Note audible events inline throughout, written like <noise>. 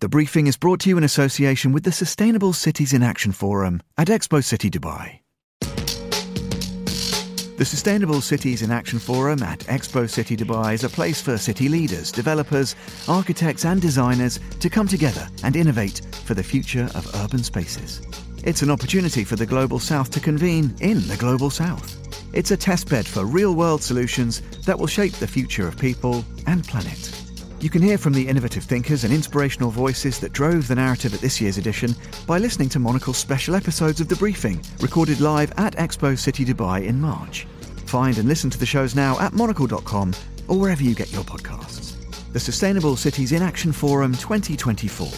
The briefing is brought to you in association with the Sustainable Cities in Action Forum at Expo City Dubai. The Sustainable Cities in Action Forum at Expo City Dubai is a place for city leaders, developers, architects, and designers to come together and innovate for the future of urban spaces. It's an opportunity for the Global South to convene in the Global South. It's a testbed for real world solutions that will shape the future of people and planet. You can hear from the innovative thinkers and inspirational voices that drove the narrative at this year's edition by listening to Monocle's special episodes of The Briefing, recorded live at Expo City Dubai in March. Find and listen to the shows now at monocle.com or wherever you get your podcasts. The Sustainable Cities in Action Forum 2024.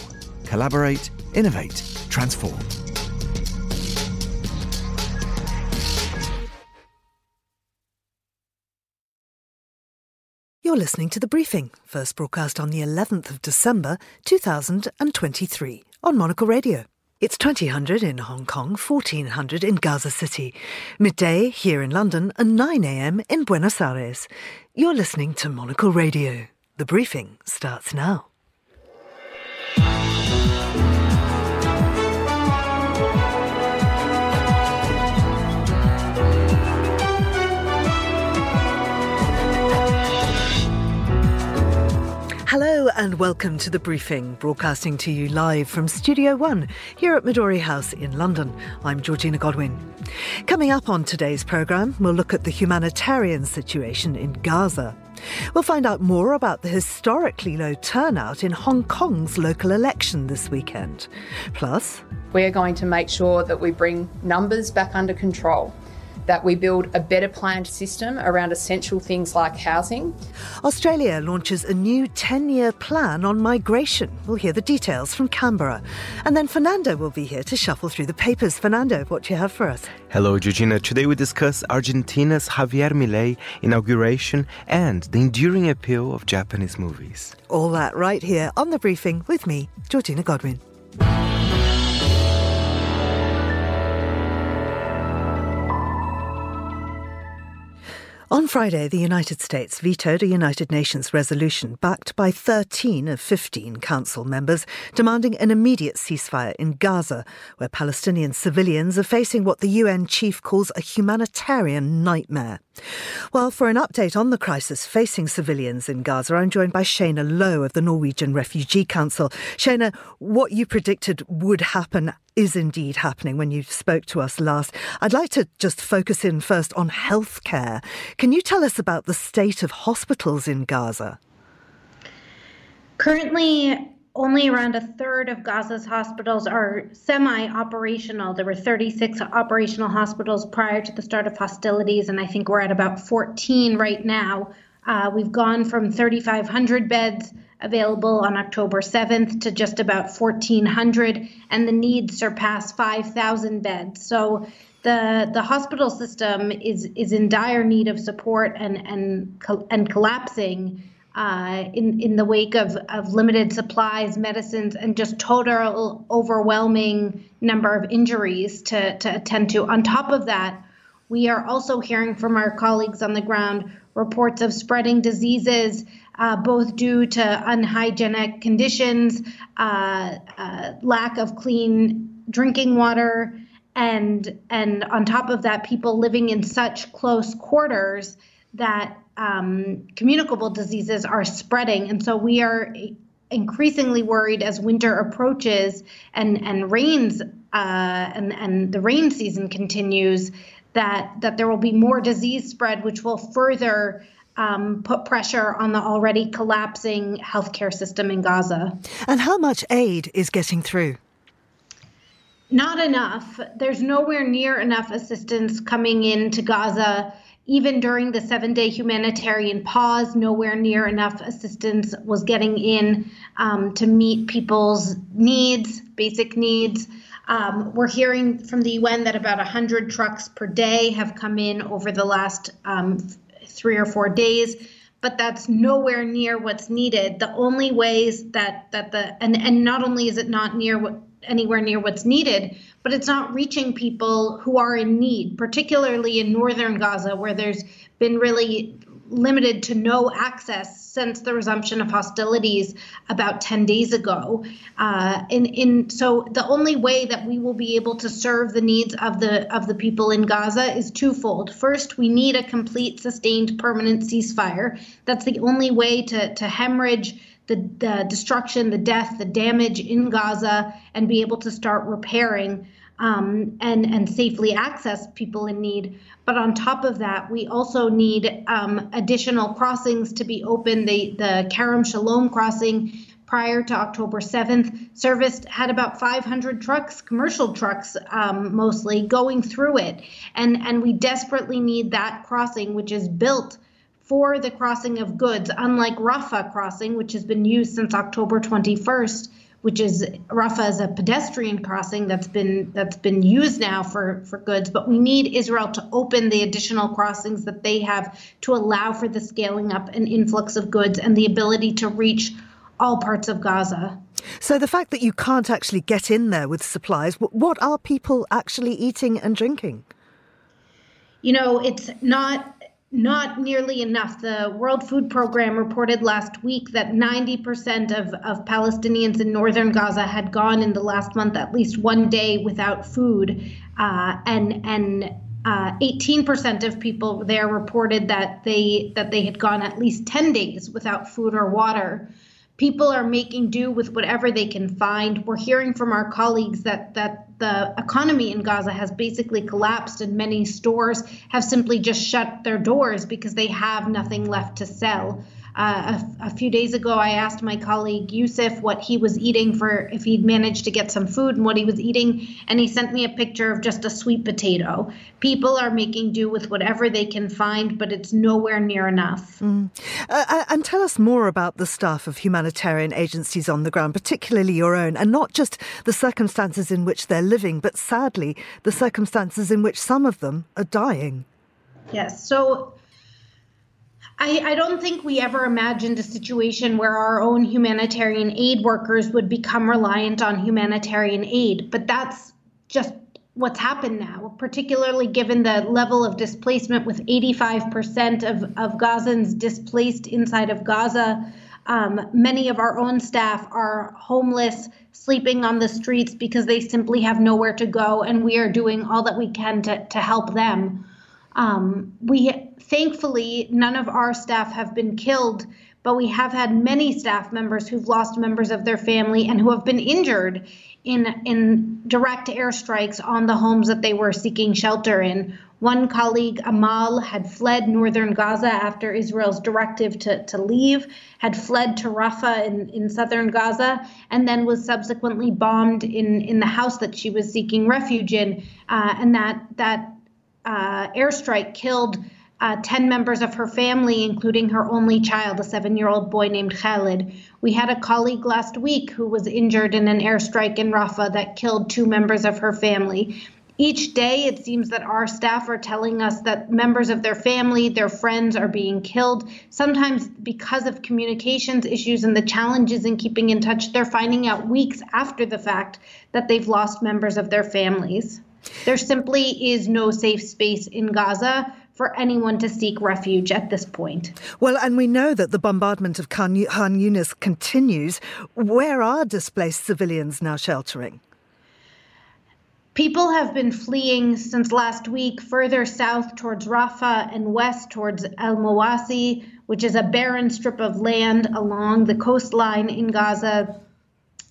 Collaborate, innovate, transform. You're listening to The Briefing, first broadcast on the 11th of December 2023 on Monocle Radio. It's 2000 in Hong Kong, 1400 in Gaza City, midday here in London, and 9am in Buenos Aires. You're listening to Monocle Radio. The Briefing starts now. And welcome to the briefing, broadcasting to you live from Studio One here at Midori House in London. I'm Georgina Godwin. Coming up on today's programme, we'll look at the humanitarian situation in Gaza. We'll find out more about the historically low turnout in Hong Kong's local election this weekend. Plus, we're going to make sure that we bring numbers back under control that we build a better planned system around essential things like housing. Australia launches a new 10 year plan on migration. We'll hear the details from Canberra. And then Fernando will be here to shuffle through the papers. Fernando, what do you have for us? Hello, Georgina. Today we discuss Argentina's Javier Milei inauguration and the enduring appeal of Japanese movies. All that right here on the briefing with me, Georgina Godwin. On Friday, the United States vetoed a United Nations resolution backed by 13 of 15 Council members demanding an immediate ceasefire in Gaza, where Palestinian civilians are facing what the UN chief calls a humanitarian nightmare. Well, for an update on the crisis facing civilians in Gaza, I'm joined by Shaina Low of the Norwegian Refugee Council. Shaina, what you predicted would happen is indeed happening when you spoke to us last. I'd like to just focus in first on healthcare. Can you tell us about the state of hospitals in Gaza? Currently, only around a third of Gaza's hospitals are semi operational. There were 36 operational hospitals prior to the start of hostilities, and I think we're at about 14 right now. Uh, we've gone from 3,500 beds available on October 7th to just about 1,400, and the needs surpass 5,000 beds. So the the hospital system is is in dire need of support and and and collapsing uh, in in the wake of of limited supplies, medicines, and just total overwhelming number of injuries to to attend to. On top of that, we are also hearing from our colleagues on the ground reports of spreading diseases uh, both due to unhygienic conditions, uh, uh, lack of clean drinking water, and and on top of that, people living in such close quarters that um, communicable diseases are spreading, and so we are increasingly worried as winter approaches and and rains uh, and and the rain season continues that that there will be more disease spread, which will further um, put pressure on the already collapsing healthcare system in Gaza. And how much aid is getting through? Not enough. There's nowhere near enough assistance coming into Gaza. Even during the seven day humanitarian pause, nowhere near enough assistance was getting in um, to meet people's needs, basic needs. Um, we're hearing from the UN that about 100 trucks per day have come in over the last um, three or four days but that's nowhere near what's needed the only ways that that the and and not only is it not near what anywhere near what's needed but it's not reaching people who are in need particularly in northern gaza where there's been really limited to no access since the resumption of hostilities about 10 days ago. Uh, in, in, so the only way that we will be able to serve the needs of the of the people in Gaza is twofold. First, we need a complete, sustained, permanent ceasefire. That's the only way to, to hemorrhage the, the destruction, the death, the damage in Gaza and be able to start repairing um, and, and safely access people in need. But on top of that, we also need um, additional crossings to be open. The, the Kerem Shalom crossing prior to October 7th serviced had about 500 trucks, commercial trucks um, mostly, going through it. And, and we desperately need that crossing, which is built for the crossing of goods, unlike Rafah crossing, which has been used since October 21st which is Rafah is a pedestrian crossing that's been that's been used now for for goods, but we need Israel to open the additional crossings that they have to allow for the scaling up and influx of goods and the ability to reach all parts of Gaza. So the fact that you can't actually get in there with supplies, what are people actually eating and drinking? You know, it's not not nearly enough. The World Food Program reported last week that 90% of, of Palestinians in northern Gaza had gone in the last month at least one day without food. Uh, and and uh, 18% of people there reported that they that they had gone at least 10 days without food or water people are making do with whatever they can find. We're hearing from our colleagues that that the economy in Gaza has basically collapsed and many stores have simply just shut their doors because they have nothing left to sell. Uh, a, a, few days ago, I asked my colleague Yusuf what he was eating for if he'd managed to get some food and what he was eating, and he sent me a picture of just a sweet potato. People are making do with whatever they can find, but it's nowhere near enough. Mm. Uh, uh and tell us more about the staff of humanitarian agencies on the ground, particularly your own, and not just the circumstances in which they're living, but sadly, the circumstances in which some of them are dying. Yes. So I, I, don't think we ever imagined a situation where our own humanitarian aid workers would become reliant on humanitarian aid, but that's just what's happened now, particularly given the level of displacement with 85% of, of Gazans displaced inside of Gaza. Um, many of our own staff are homeless, sleeping on the streets because they simply have nowhere to go, and we are doing all that we can to, to help them. Um, we thankfully none of our staff have been killed, but we have had many staff members who've lost members of their family and who have been injured in in direct airstrikes on the homes that they were seeking shelter in. One colleague, Amal, had fled northern Gaza after Israel's directive to, to leave, had fled to Rafah in, in southern Gaza, and then was subsequently bombed in, in the house that she was seeking refuge in. Uh, and that, that uh, airstrike killed uh, 10 members of her family, including her only child, a seven year old boy named Khalid. We had a colleague last week who was injured in an airstrike in Rafah that killed two members of her family. Each day, it seems that our staff are telling us that members of their family, their friends are being killed. Sometimes, because of communications issues and the challenges in keeping in touch, they're finding out weeks after the fact that they've lost members of their families. There simply is no safe space in Gaza for anyone to seek refuge at this point. Well, and we know that the bombardment of Khan Yunis continues. Where are displaced civilians now sheltering? People have been fleeing since last week further south towards Rafah and west towards El Mawasi, which is a barren strip of land along the coastline in Gaza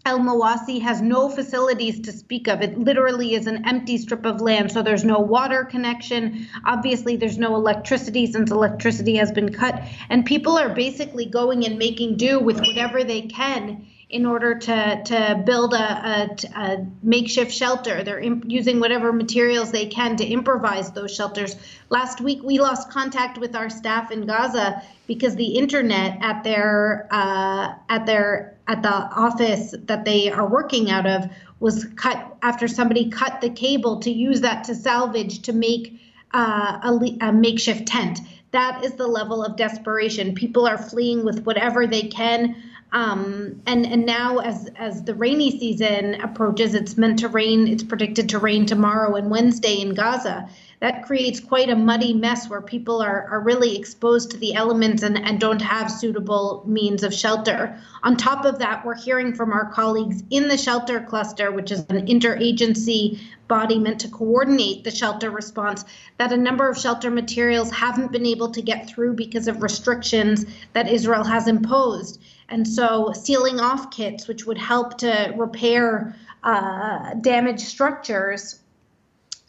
El Mawasi has no facilities to speak of. It literally is an empty strip of land, so there's no water connection. Obviously, there's no electricity since electricity has been cut. And people are basically going and making do with whatever they can in order to, to build a, a, a makeshift shelter. They're imp- using whatever materials they can to improvise those shelters. Last week, we lost contact with our staff in Gaza because the internet at their uh, at their at the office that they are working out of was cut after somebody cut the cable to use that to salvage to make uh, a, a makeshift tent. That is the level of desperation. People are fleeing with whatever they can. Um, and and now as as the rainy season approaches, it's meant to rain. It's predicted to rain tomorrow and Wednesday in Gaza. That creates quite a muddy mess where people are, are really exposed to the elements and, and don't have suitable means of shelter. On top of that, we're hearing from our colleagues in the shelter cluster, which is an interagency body meant to coordinate the shelter response, that a number of shelter materials haven't been able to get through because of restrictions that Israel has imposed. And so, sealing off kits, which would help to repair uh, damaged structures,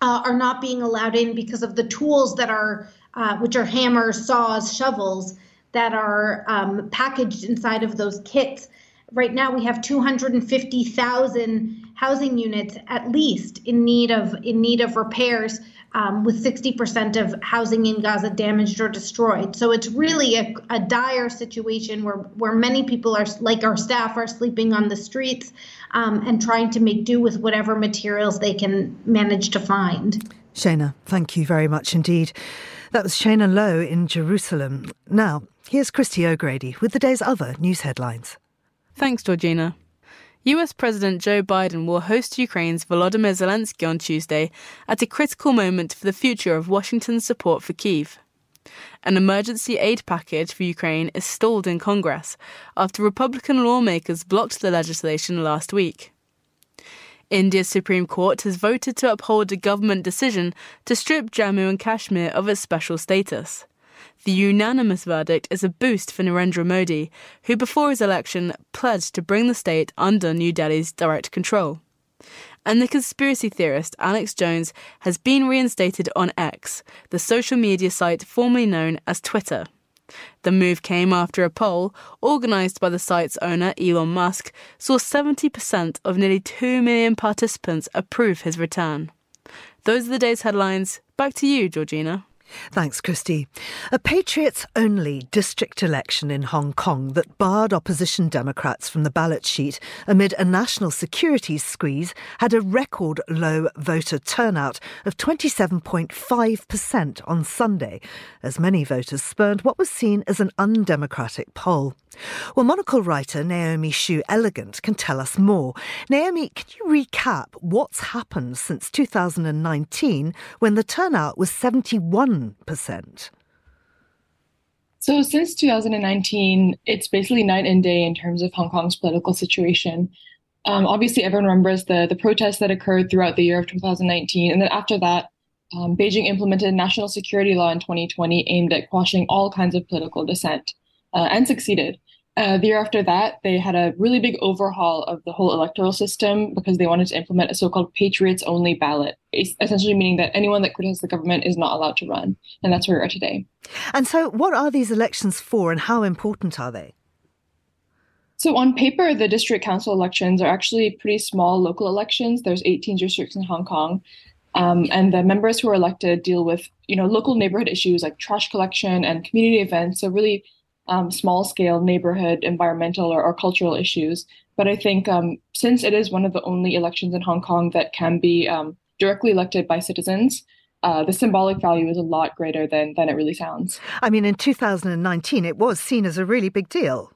uh, are not being allowed in because of the tools that are, uh, which are hammers, saws, shovels, that are um, packaged inside of those kits. Right now, we have 250,000 housing units at least in need of in need of repairs um, with 60% of housing in Gaza damaged or destroyed. So it's really a, a, dire situation where, where many people are, like our staff, are sleeping on the streets um, and trying to make do with whatever materials they can manage to find. Shaina, thank you very much indeed. That was Shaina Low in Jerusalem. Now, here's Christy O'Grady with the day's other news headlines. Thanks, Georgina. US President Joe Biden will host Ukraine's Volodymyr Zelensky on Tuesday at a critical moment for the future of Washington's support for Kiev. An emergency aid package for Ukraine is stalled in Congress after Republican lawmakers blocked the legislation last week. India's Supreme Court has voted to uphold a government decision to strip Jammu and Kashmir of its special status. The unanimous verdict is a boost for Narendra Modi, who before his election pledged to bring the state under New Delhi's direct control. And the conspiracy theorist Alex Jones has been reinstated on X, the social media site formerly known as Twitter. The move came after a poll, organised by the site's owner Elon Musk, saw 70% of nearly 2 million participants approve his return. Those are the day's headlines. Back to you, Georgina. Thanks, Christy. A Patriots only district election in Hong Kong that barred opposition Democrats from the ballot sheet amid a national security squeeze had a record low voter turnout of 27.5% on Sunday, as many voters spurned what was seen as an undemocratic poll. Well, monocle writer Naomi Xu Elegant can tell us more. Naomi, can you recap what's happened since 2019 when the turnout was 71%? So, since 2019, it's basically night and day in terms of Hong Kong's political situation. Um, obviously, everyone remembers the, the protests that occurred throughout the year of 2019. And then after that, um, Beijing implemented a national security law in 2020 aimed at quashing all kinds of political dissent uh, and succeeded. Uh, the year after that, they had a really big overhaul of the whole electoral system because they wanted to implement a so-called patriots only ballot, essentially meaning that anyone that criticizes the government is not allowed to run. And that's where we are today. And so, what are these elections for and how important are they? So, on paper, the district council elections are actually pretty small local elections. There's 18 districts in Hong Kong. Um, and the members who are elected deal with, you know, local neighborhood issues like trash collection and community events. So really um, small scale neighborhood environmental or, or, cultural issues. But I think um, since it is one of the only elections in Hong Kong that can be um, directly elected by citizens, uh, the symbolic value is a lot greater than than it really sounds. I mean, in 2019, it was seen as a really big deal.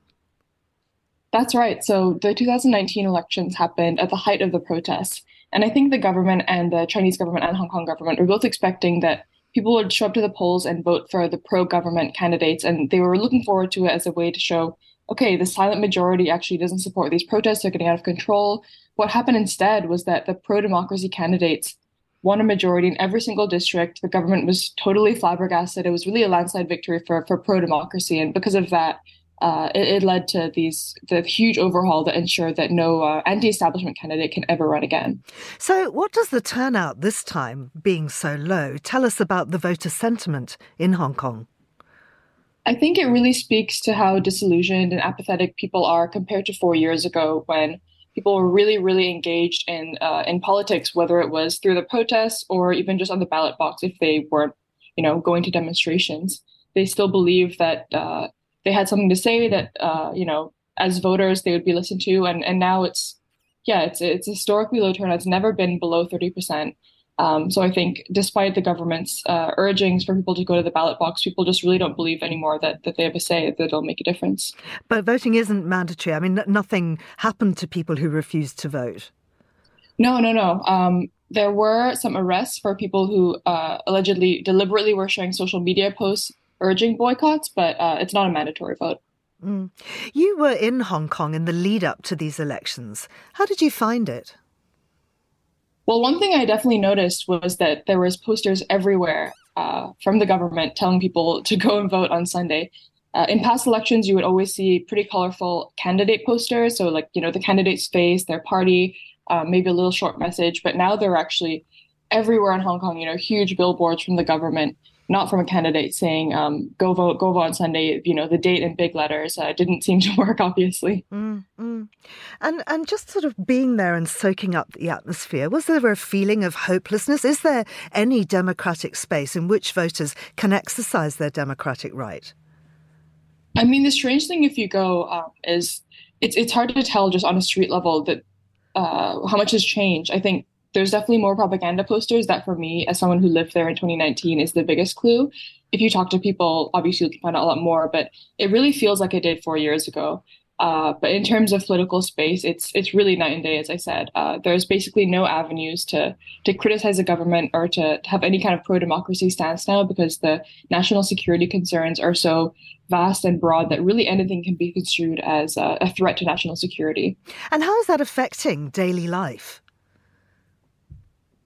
That's right. So the 2019 elections happened at the height of the protests. And I think the government and the Chinese government and Hong Kong government were both expecting that people would show up to the polls and vote for the pro government candidates. And they were looking forward to it as a way to show, okay, the silent majority actually doesn't support these protests, they're getting out of control. What happened instead was that the pro democracy candidates won a majority in every single district. The government was totally flabbergasted. It was really a landslide victory for, for pro democracy. And because of that, uh, it, it, led to these the huge overhaul that ensured that no uh, anti-establishment candidate can ever run again. So, what does the turnout this time being so low tell us about the voter sentiment in Hong Kong? I think it really speaks to how disillusioned and apathetic people are compared to four years ago when people were really, really engaged in uh, in politics, whether it was through the protests or even just on the ballot box if they weren't, you know, going to demonstrations. They still believe that uh, they had something to say that uh, you know as voters they would be listened to and and now it's yeah it's it's historically low turnout it's never been below 30% Um, so I think, despite the government's uh, urgings for people to go to the ballot box, people just really don't believe anymore that, that they have a say, that it'll make a difference. But voting isn't mandatory. I mean, nothing happened to people who refused to vote. No, no, no. Um, there were some arrests for people who uh, allegedly deliberately were sharing social media posts urging boycotts, but uh, it's not a mandatory vote. Mm. You were in Hong Kong in the lead up to these elections. How did you find it? Well, one thing I definitely noticed was that there was posters everywhere uh, from the government telling people to go and vote on Sunday. Uh, in past elections, you would always see pretty colorful candidate posters, so like you know the candidate's face, their party, uh, maybe a little short message. But now they're actually everywhere in Hong Kong. You know, huge billboards from the government not from a candidate saying um, go vote go vote on sunday you know the date in big letters uh, didn't seem to <laughs> work obviously. Mm, mm. and and just sort of being there and soaking up the atmosphere was there a feeling of hopelessness? Is there any democratic space in which voters can exercise their democratic right? I mean the strange thing if you go um, is it's it's hard to tell just on a street level that uh, how much has changed. I think there's definitely more propaganda posters that for me as someone who lived there in 2019 is the biggest clue. If you talk to people obviously you can find out a lot more but it really feels like it did four years ago. Uh, but in terms of political space it's it's really night and day as i said. Uh, there's basically no avenues to to criticize the government or to have any kind of pro-democracy stance now because the national security concerns are so vast and broad that really anything can be construed as a, a threat to national security. And how is that affecting daily life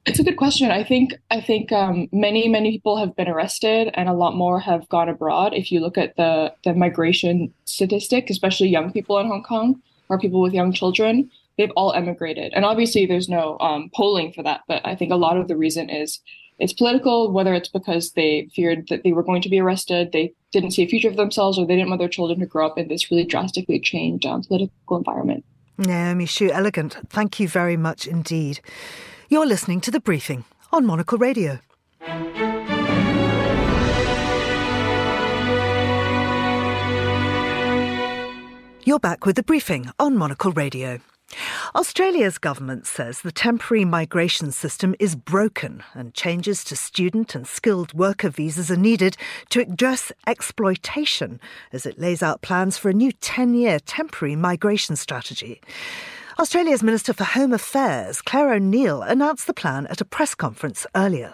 it's a good question. I think I think um, many many people have been arrested, and a lot more have gone abroad. If you look at the the migration statistic, especially young people in Hong Kong or people with young children, they've all emigrated. And obviously, there's no um, polling for that, but I think a lot of the reason is it's political. Whether it's because they feared that they were going to be arrested, they didn't see a future for themselves, or they didn't want their children to grow up in this really drastically changed um, political environment. Naomi Xu Elegant, thank you very much indeed. You're listening to The Briefing on Monocle Radio. You're back with The Briefing on Monocle Radio. Australia's government says the temporary migration system is broken and changes to student and skilled worker visas are needed to address exploitation as it lays out plans for a new 10 year temporary migration strategy. Australia's Minister for Home Affairs, Clare O'Neil, announced the plan at a press conference earlier.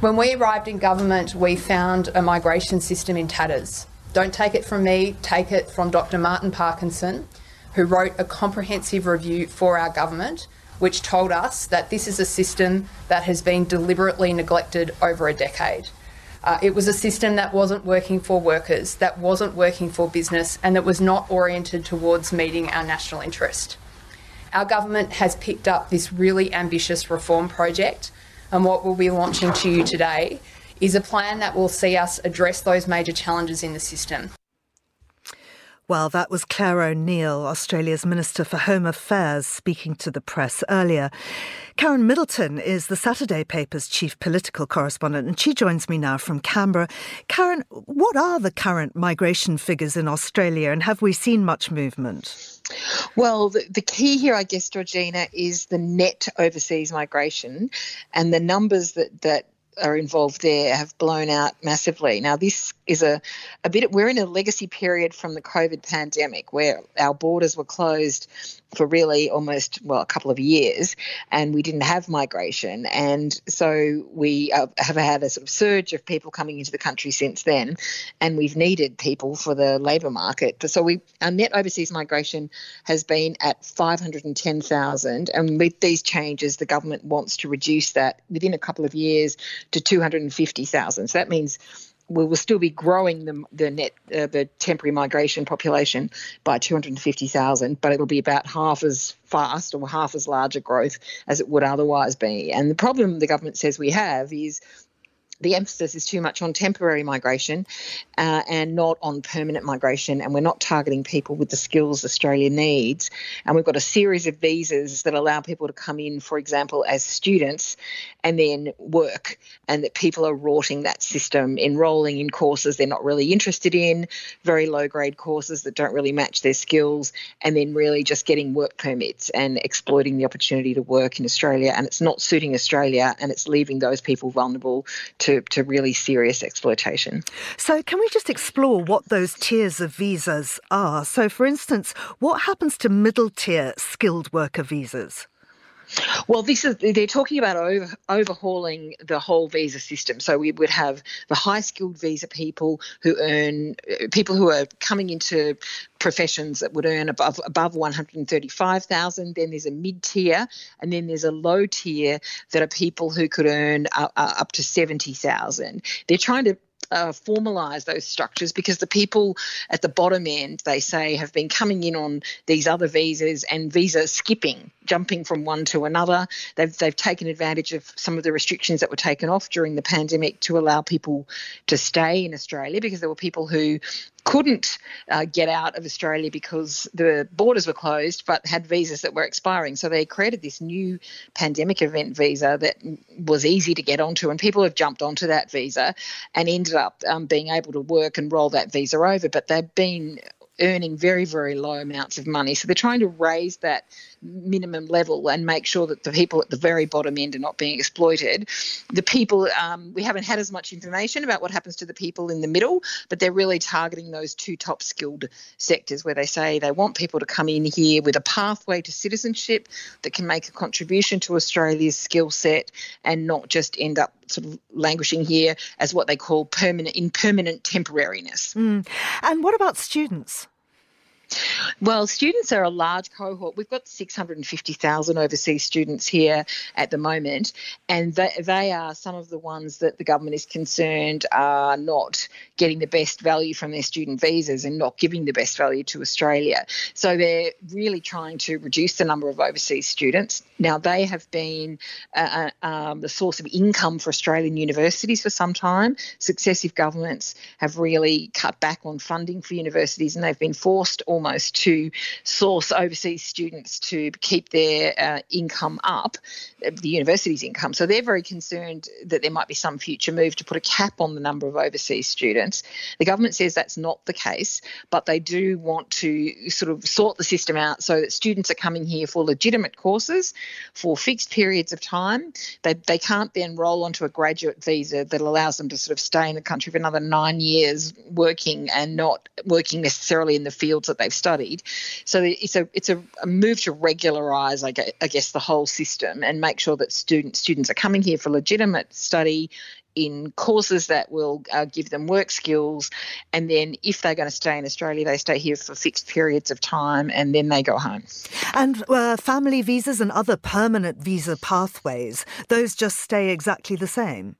When we arrived in government, we found a migration system in tatters. Don't take it from me, take it from Dr. Martin Parkinson, who wrote a comprehensive review for our government, which told us that this is a system that has been deliberately neglected over a decade. Uh, it was a system that wasn't working for workers, that wasn't working for business, and that was not oriented towards meeting our national interest our government has picked up this really ambitious reform project, and what we'll be launching to you today is a plan that will see us address those major challenges in the system. Well, that was Clare O'Neil, Australia's Minister for Home Affairs, speaking to the press earlier. Karen Middleton is the Saturday paper's chief political correspondent, and she joins me now from Canberra. Karen, what are the current migration figures in Australia, and have we seen much movement? Well, the, the, key here, I guess, Georgina, is the net overseas migration and the numbers that, that are involved there have blown out massively. Now, this is a, a bit, we're in a legacy period from the COVID pandemic where our borders were closed for really almost well a couple of years and we didn't have migration. And so we uh, have had a sort of surge of people coming into the country since then and we've needed people for the labor market. So we our net overseas migration has been at 510,000 and with these changes the government wants to reduce that within a couple of years to 250,000 so that means we will still be growing the, the net uh, the temporary migration population by 250,000, but it'll be about half as fast or half as large a growth as it would otherwise be. And the problem the government says we have is the emphasis is too much on temporary migration uh, and not on permanent migration. And we're not targeting people with the skills Australia needs. And we've got a series of visas that allow people to come in, for example, as students and then work. And that people are rorting that system, enrolling in courses they're not really interested in, very low grade courses that don't really match their skills, and then really just getting work permits and exploiting the opportunity to work in Australia. And it's not suiting Australia and it's leaving those people vulnerable to, to really serious exploitation. So, can we just explore what those tiers of visas are? So, for instance, what happens to middle tier skilled worker visas? Well, this is they're talking about over, overhauling the whole visa system. So we would have the high skilled visa people who earn people who are coming into professions that would earn above above 135,000. Then there's a mid tier, and then there's a low tier that are people who could earn uh, uh, up to 70,000. They're trying to uh, formalize those structures because the people at the bottom end, they say, have been coming in on these other visas and visa skipping, jumping from one to another. They've, they've taken advantage of some of the restrictions that were taken off during the pandemic to allow people to stay in Australia because there were people who couldn't uh, get out of Australia because the borders were closed, but had visas that were expiring. So they created this new pandemic event visa that was easy to get onto, and people have jumped onto that visa and ended up um, being able to work and roll that visa over. But they've been earning very, very low amounts of money. So they're trying to raise that minimum level and make sure that the people at the very bottom end are not being exploited. The people, um, we haven't had as much information about what happens to the people in the middle, but they're really targeting those two top skilled sectors where they say they want people to come in here with a pathway to citizenship that can make a contribution to Australia's skill set and not just end up sort of languishing here as what they call permanent impermanent temporariness. Mm. And what about students? Well, students are a large cohort. We've got 650,000 overseas students here at the moment, and they, they are some of the ones that the government is concerned are not getting the best value from their student visas and not giving the best value to Australia. So they're really trying to reduce the number of overseas students. Now, they have been uh, uh um, the source of income for Australian universities for some time. Successive governments have really cut back on funding for universities, and they've been forced or almost to source overseas students to keep their uh, income up, the university's income. So they're very concerned that there might be some future move to put a cap on the number of overseas students. The government says that's not the case, but they do want to sort of sort the system out so that students are coming here for legitimate courses for fixed periods of time. They, they can't then roll onto a graduate visa that allows them to sort of stay in the country for another nine years working and not working necessarily in the fields that they've studied. So it's a it's a, a move to regularise, I guess, the whole system and make sure that student, students are coming here for legitimate study in courses that will uh, give them work skills. And then if they're going to stay in Australia, they stay here for fixed periods of time and then they go home. And uh, family visas and other permanent visa pathways, those just stay exactly the same?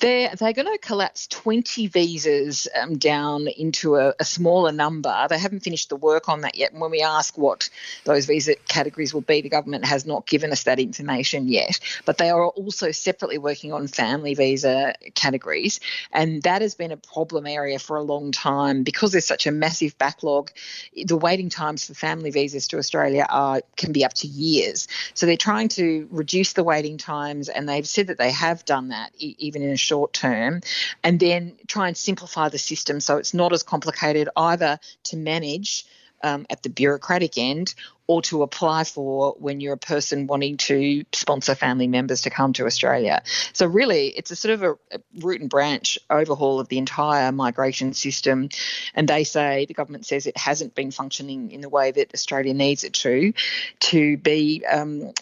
They're, they're going to collapse 20 visas um, down into a, a, smaller number. They haven't finished the work on that yet. And when we ask what those visa categories will be, the government has not given us that information yet. But they are also separately working on family visa categories. And that has been a problem area for a long time because there's such a massive backlog. The waiting times for family visas to Australia are can be up to years. So they're trying to reduce the waiting times, and they've said that they have done that even in a short term, and then try and simplify the system so it's not as complicated either to manage um, at the bureaucratic end or to apply for when you're a person wanting to sponsor family members to come to Australia. So, really, it's a sort of a, a, root and branch overhaul of the entire migration system. And they say, the government says it hasn't been functioning in the way that Australia needs it to, to be. Um,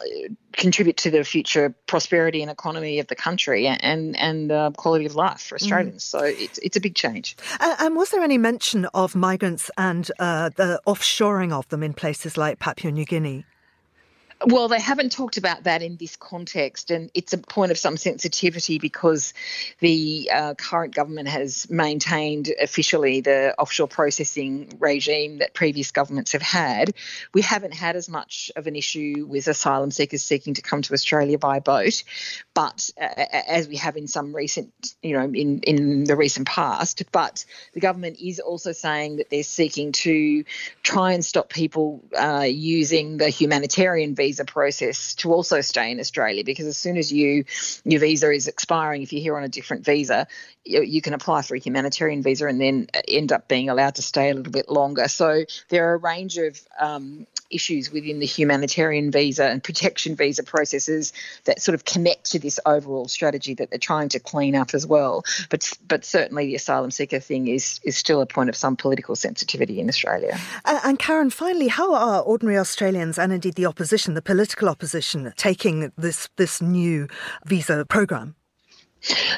contribute to the future prosperity and economy of the country and and uh, quality of life for Australians. Mm. So it's it's a big change. Uh, and was there any mention of migrants and uh, the offshoring of them in places like Papua New Guinea. Well, they haven't talked about that in this context, and it's a point of some sensitivity because the uh, current government has maintained officially the offshore processing regime that previous governments have had. We haven't had as much of an issue with asylum seekers seeking to come to Australia by boat, but uh, as we have in some recent, you know, in in the recent past. But the government is also saying that they're seeking to try and stop people uh, using the humanitarian visa visa process to also stay in Australia because as soon as you your visa is expiring, if you're here on a different visa, you, you can apply for a humanitarian visa and then end up being allowed to stay a little bit longer. So there are a range of um, issues within the humanitarian visa and protection visa processes that sort of connect to this overall strategy that they're trying to clean up as well. But but certainly the asylum seeker thing is is still a point of some political sensitivity in Australia. Uh, and Karen, finally, how are ordinary Australians and indeed the opposition, the political opposition, taking this this new visa program?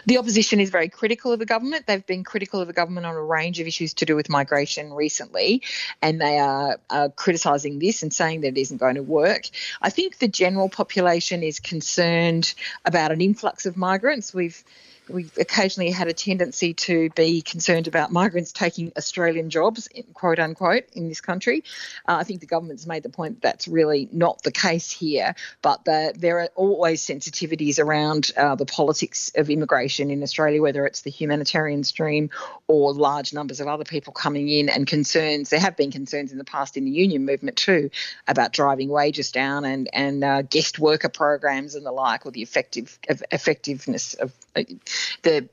The opposition is very critical of the government. They've been critical of the government on a range of issues to do with migration recently, and they are uh, criticising this and saying that it isn't going to work. I think the general population is concerned about an influx of migrants. We've we've occasionally had a tendency to be concerned about migrants taking Australian jobs, quote unquote, in this country. Uh, I think the government's made the point that that's really not the case here, but the, there are always sensitivities around uh, the politics of immigration in Australia, whether it's the humanitarian stream or large numbers of other people coming in, and concerns. There have been concerns in the past in the union movement too about driving wages down and and uh, guest worker programs and the like, or the effective effectiveness of the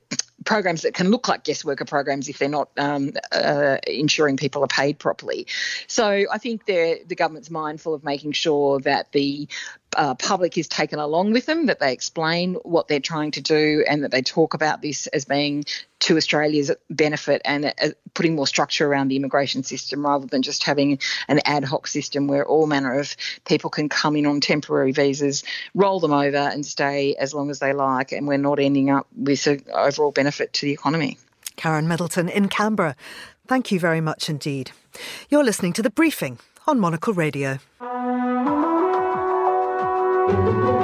programs that can look like guest worker programs if they're not um, uh, ensuring people are paid properly. So I think the government's mindful of making sure that the uh, public is taken along with them, that they explain what they're trying to do, and that they talk about this as being to Australia's benefit and uh, putting more structure around the immigration system rather than just having an ad hoc system where all manner of people can come in on temporary visas, roll them over, and stay as long as they like, and we're not ending up with an overall benefit to the economy. Karen Middleton in Canberra. Thank you very much indeed. You're listening to The Briefing on Monocle Radio thank you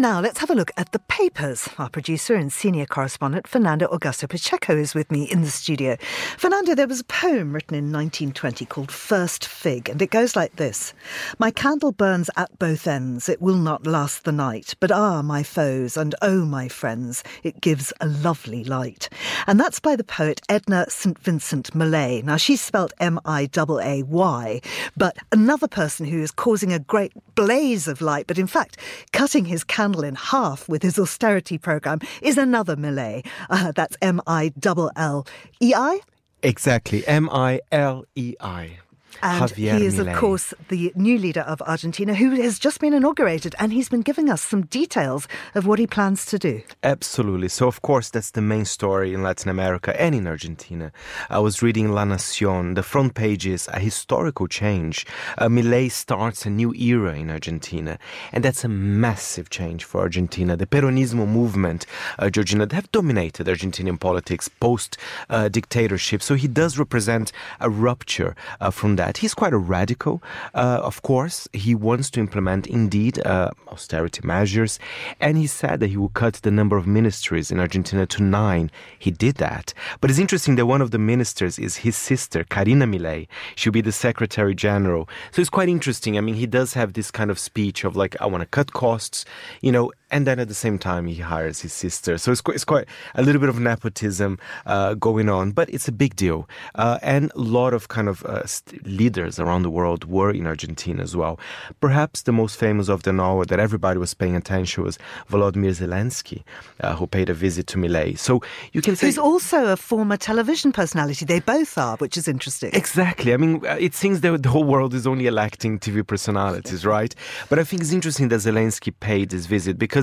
and now let's have a look at the papers. Our producer and senior correspondent, Fernando Augusto Pacheco, is with me in the studio. Fernando, there was a poem written in 1920 called First Fig, and it goes like this My candle burns at both ends, it will not last the night, but ah, my foes, and oh, my friends, it gives a lovely light. And that's by the poet Edna St. Vincent Millay. Now, she's spelt M I A A Y, but another person who is causing a great blaze of light, but in fact, cutting his candle in half with his austerity program is another Milley. Uh, that's M I L L E I? Exactly, M I L E I. And Javier he is, Milei. of course, the new leader of Argentina who has just been inaugurated, and he's been giving us some details of what he plans to do. Absolutely. So, of course, that's the main story in Latin America and in Argentina. I was reading La Nacion. The front page is a historical change. Uh, Milei starts a new era in Argentina, and that's a massive change for Argentina. The Peronismo movement, uh, Georgina, they have dominated Argentinian politics post uh, dictatorship. So, he does represent a rupture uh, from that. He's quite a radical, uh, of course. He wants to implement, indeed, uh, austerity measures, and he said that he will cut the number of ministries in Argentina to nine. He did that. But it's interesting that one of the ministers is his sister, Karina Milei. She'll be the Secretary General. So it's quite interesting. I mean, he does have this kind of speech of like, I want to cut costs, you know, and then at the same time he hires his sister. So it's quite, it's quite a little bit of nepotism uh, going on, but it's a big deal. Uh, and a lot of kind of uh, st- leaders around the world were in Argentina as well. Perhaps the most famous of them all that everybody was paying attention was Volodymyr Zelensky, uh, who paid a visit to Milei. So you can say Who's also a former television personality. They both are, which is interesting. Exactly. I mean, uh, it seems that the whole world is only electing TV personalities, <laughs> right? But I think it's interesting that Zelensky paid this visit because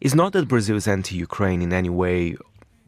it's not that Brazil is anti Ukraine in any way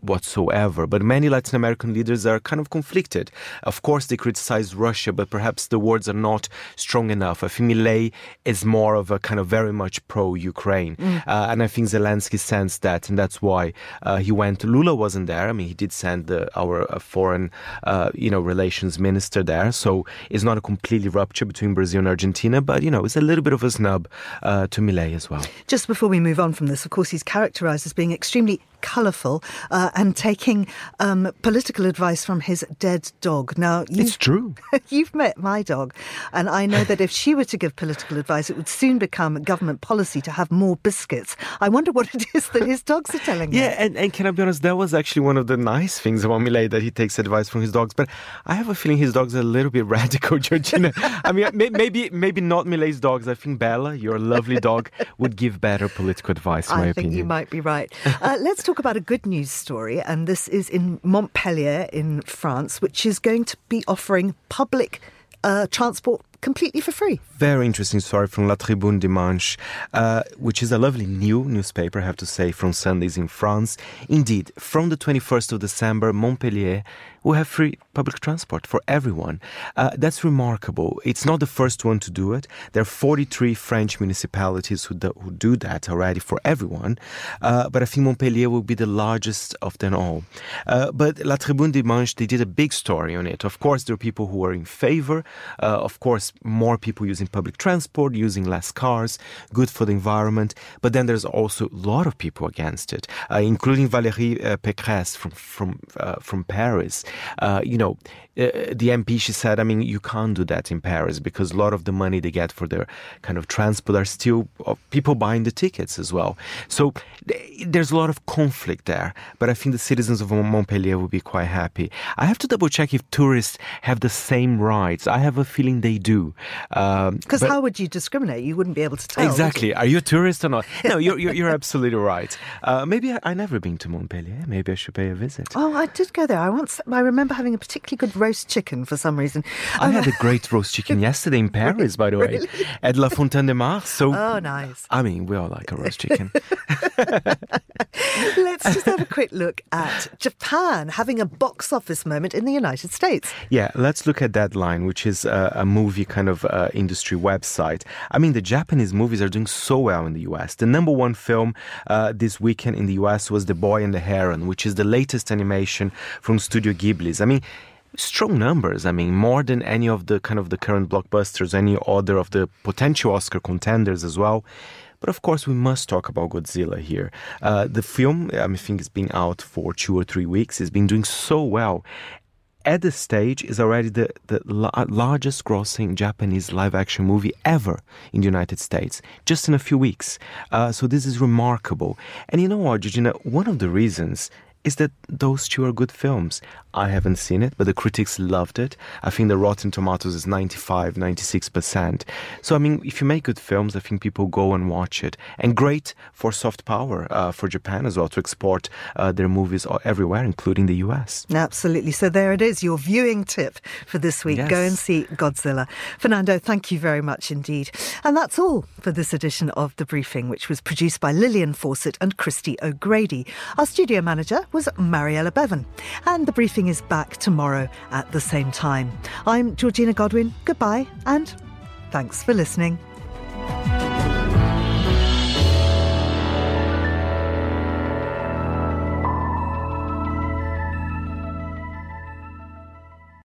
whatsoever. But many Latin American leaders are kind of conflicted. Of course, they criticize Russia, but perhaps the words are not strong enough. I think Milei is more of a kind of very much pro-Ukraine, mm. uh, and I think Zelensky sensed that, and that's why uh, he went. Lula wasn't there. I mean, he did send the, our uh, foreign, uh, you know, relations minister there, so it's not a completely rupture between Brazil and Argentina, but you know, it's a little bit of a snub uh, to Milei as well. Just before we move on from this, of course, he's characterized as being extremely colourful uh, and taking um, political advice from his dead dog. Now, it's true. <laughs> you've met my dog, and I know that if she were to give political advice, it would soon become government policy to have more biscuits. I wonder what it is that his dogs are telling you. yeah, and, and can I be honest, that was actually one of the nice things about Milei that he takes advice from his dogs. But I have a feeling his dogs are a little bit <laughs> radical, Georgina. I mean, maybe maybe not Milei's dogs. I think Bella, your lovely dog, would give better political advice. In I my think opinion. you might be right. Uh, let's talk about a good news story, and this is in Montpellier in France, which is going to be offering public uh, transport completely for free. Very interesting story from La Tribune Dimanche, uh, which is a lovely new newspaper, I have to say, from Sundays in France. Indeed, from the 21st of December, Montpellier will have free public transport for everyone. Uh, that's remarkable. It's not the first one to do it. There are 43 French municipalities who do, who do that already for everyone. Uh, but I think Montpellier will be the largest of them all. Uh, but La Tribune Dimanche, they did a big story on it. Of course, there are people who are in favor. Uh, of course, more people using public transport, using less cars, good for the environment. But then there's also a lot of people against it, uh, including Valérie uh, Pécresse from from from Paris. Uh, you know, uh, the MP, she said, I mean, you can't do that in Paris because a lot of the money they get for their kind of transport are still uh, people buying the tickets as well. So there's a lot of conflict there. But I think the citizens of Montpellier will be quite happy. I have to double check if tourists have the same rights. I have a feeling they do. Because um, how would you discriminate? You wouldn't be able to tell. Exactly. Are you a tourist or not? No, you're, you're, you're absolutely right. Uh, maybe I, I never been to Montpellier. Maybe I should pay a visit. Oh, I did go there. I once. I remember having a particularly good roast chicken for some reason. I had a great roast chicken <laughs> yesterday in Paris, by the way, really? at La Fontaine de Mars. So, oh, nice. I mean, we all like a roast chicken. <laughs> Let's just have a quick look at Japan having a box office moment in the United States. Yeah, let's look at Deadline, which is a, a movie kind of uh, industry website. I mean, the Japanese movies are doing so well in the US. The number one film uh, this weekend in the US was The Boy and the Heron, which is the latest animation from Studio Ghibli's. I mean, strong numbers. I mean, more than any of the kind of the current blockbusters, any other of the potential Oscar contenders as well. But of course, we must talk about Godzilla here. Uh, the film, I, think, it's been out for two or three weeks. It's been doing so well. At this stage, is already the, the la- largest grossing Japanese live action movie ever in the United States, just in a few weeks. Uh, so this is remarkable. And you know what, Georgina? One of the reasons is that those two are good films. I haven't seen it, but the critics loved it. I think the Rotten Tomatoes is 95, 96%. So, I mean, if you make good films, I think people go and watch it. And great for soft power uh, for Japan as well to export uh, their movies everywhere, including the US. Absolutely. So, there it is, your viewing tip for this week. Yes. Go and see Godzilla. Fernando, thank you very much indeed. And that's all for this edition of The Briefing, which was produced by Lillian Fawcett and Christy O'Grady. Our studio manager was Mariella Bevan. And The Briefing is back tomorrow at the same time. I'm Georgina Godwin. Goodbye and thanks for listening.